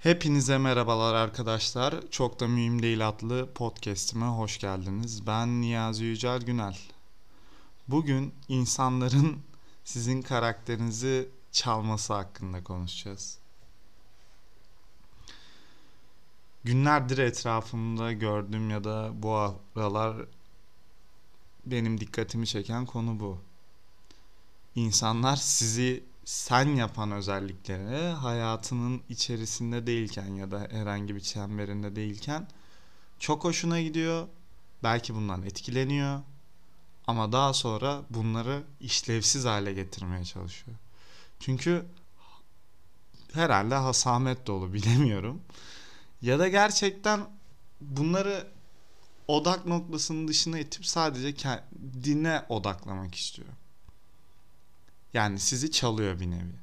Hepinize merhabalar arkadaşlar. Çok da mühim değil adlı podcast'ime hoş geldiniz. Ben Niyazi Yücel Günel. Bugün insanların sizin karakterinizi çalması hakkında konuşacağız. Günlerdir etrafımda gördüğüm ya da bu aralar benim dikkatimi çeken konu bu. İnsanlar sizi sen yapan özellikleri hayatının içerisinde değilken ya da herhangi bir çemberinde değilken çok hoşuna gidiyor. Belki bundan etkileniyor. Ama daha sonra bunları işlevsiz hale getirmeye çalışıyor. Çünkü herhalde hasamet dolu bilemiyorum. Ya da gerçekten bunları odak noktasının dışına itip sadece kendine odaklamak istiyor. Yani sizi çalıyor bir nevi.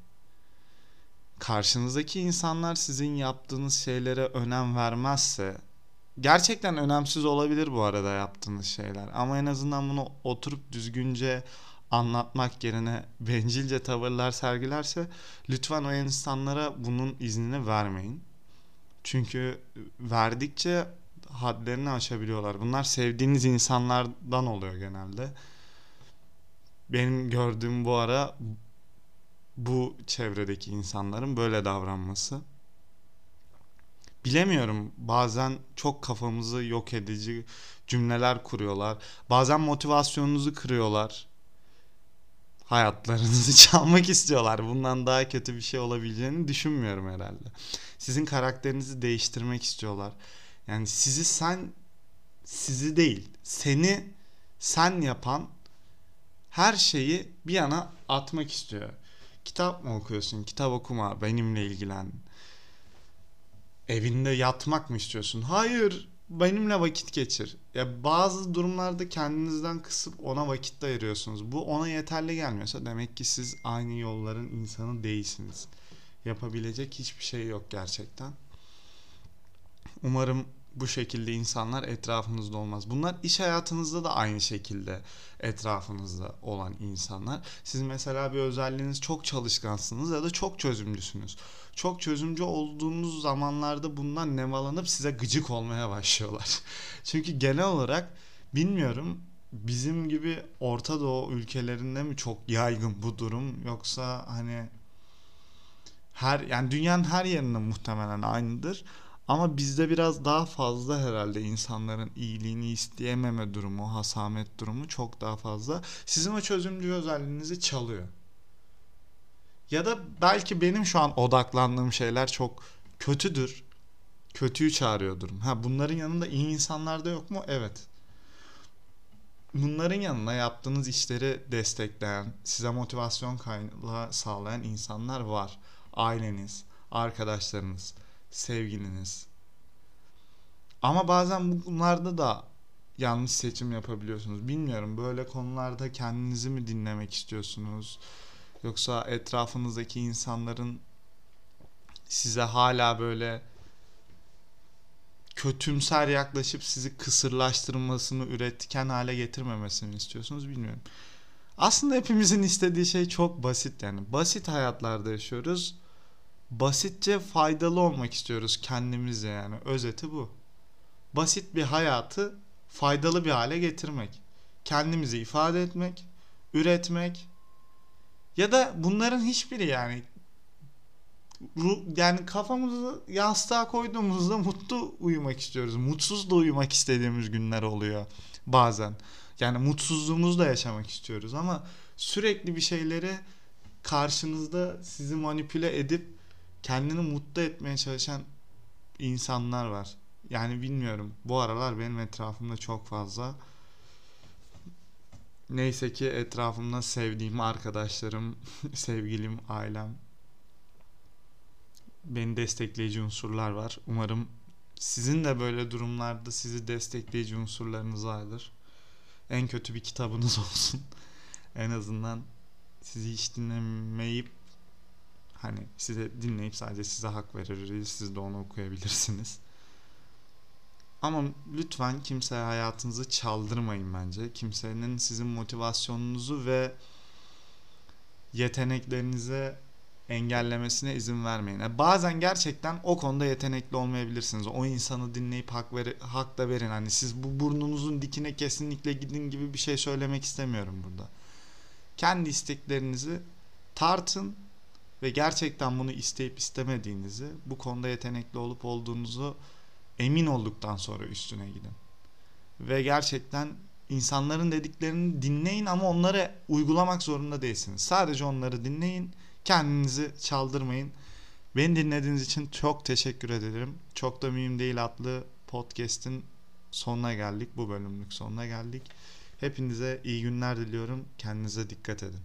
Karşınızdaki insanlar sizin yaptığınız şeylere önem vermezse gerçekten önemsiz olabilir bu arada yaptığınız şeyler ama en azından bunu oturup düzgünce anlatmak yerine bencilce tavırlar sergilerse lütfen o insanlara bunun iznini vermeyin. Çünkü verdikçe hadlerini aşabiliyorlar. Bunlar sevdiğiniz insanlardan oluyor genelde benim gördüğüm bu ara bu çevredeki insanların böyle davranması. Bilemiyorum bazen çok kafamızı yok edici cümleler kuruyorlar. Bazen motivasyonunuzu kırıyorlar. Hayatlarınızı çalmak istiyorlar. Bundan daha kötü bir şey olabileceğini düşünmüyorum herhalde. Sizin karakterinizi değiştirmek istiyorlar. Yani sizi sen sizi değil, seni sen yapan her şeyi bir yana atmak istiyor. Kitap mı okuyorsun? Kitap okuma. Benimle ilgilen. Evinde yatmak mı istiyorsun? Hayır. Benimle vakit geçir. Ya bazı durumlarda kendinizden kısıp ona vakit ayırıyorsunuz. Bu ona yeterli gelmiyorsa demek ki siz aynı yolların insanı değilsiniz. Yapabilecek hiçbir şey yok gerçekten. Umarım bu şekilde insanlar etrafınızda olmaz. Bunlar iş hayatınızda da aynı şekilde etrafınızda olan insanlar. Siz mesela bir özelliğiniz çok çalışkansınız ya da çok çözümlüsünüz. Çok çözümcü olduğunuz zamanlarda bundan nemalanıp size gıcık olmaya başlıyorlar. Çünkü genel olarak bilmiyorum bizim gibi Orta Doğu ülkelerinde mi çok yaygın bu durum yoksa hani her yani dünyanın her yerinde muhtemelen aynıdır. Ama bizde biraz daha fazla herhalde insanların iyiliğini isteyememe durumu, hasamet durumu çok daha fazla. Sizin o çözümcü özelliğinizi çalıyor. Ya da belki benim şu an odaklandığım şeyler çok kötüdür. Kötüyü çağırıyordur. Ha bunların yanında iyi insanlar da yok mu? Evet. Bunların yanına yaptığınız işleri destekleyen, size motivasyon kaynağı sağlayan insanlar var. Aileniz, arkadaşlarınız sevgiliniz. Ama bazen bunlarda da yanlış seçim yapabiliyorsunuz. Bilmiyorum böyle konularda kendinizi mi dinlemek istiyorsunuz? Yoksa etrafınızdaki insanların size hala böyle kötümser yaklaşıp sizi kısırlaştırmasını, üretken hale getirmemesini istiyorsunuz bilmiyorum. Aslında hepimizin istediği şey çok basit yani. Basit hayatlarda yaşıyoruz basitçe faydalı olmak istiyoruz kendimize yani. Özeti bu. Basit bir hayatı faydalı bir hale getirmek. Kendimizi ifade etmek, üretmek ya da bunların hiçbiri yani yani kafamızı yastığa koyduğumuzda mutlu uyumak istiyoruz. Mutsuz da uyumak istediğimiz günler oluyor bazen. Yani mutsuzluğumuzu da yaşamak istiyoruz ama sürekli bir şeyleri karşınızda sizi manipüle edip kendini mutlu etmeye çalışan insanlar var. Yani bilmiyorum. Bu aralar benim etrafımda çok fazla. Neyse ki etrafımda sevdiğim arkadaşlarım, sevgilim, ailem beni destekleyici unsurlar var. Umarım sizin de böyle durumlarda sizi destekleyici unsurlarınız vardır. En kötü bir kitabınız olsun. en azından sizi hiç dinlemeyip Hani size dinleyip sadece size hak verir, siz de onu okuyabilirsiniz. Ama lütfen kimseye hayatınızı çaldırmayın bence. Kimsenin sizin motivasyonunuzu ve yeteneklerinize engellemesine izin vermeyin. Yani bazen gerçekten o konuda yetenekli olmayabilirsiniz. O insanı dinleyip hak ver hak da verin. Hani siz bu burnunuzun dikine kesinlikle gidin gibi bir şey söylemek istemiyorum burada. Kendi isteklerinizi tartın ve gerçekten bunu isteyip istemediğinizi, bu konuda yetenekli olup olduğunuzu emin olduktan sonra üstüne gidin. Ve gerçekten insanların dediklerini dinleyin ama onları uygulamak zorunda değilsiniz. Sadece onları dinleyin, kendinizi çaldırmayın. Beni dinlediğiniz için çok teşekkür ederim. Çok da mühim değil adlı podcast'in sonuna geldik. Bu bölümlük sonuna geldik. Hepinize iyi günler diliyorum. Kendinize dikkat edin.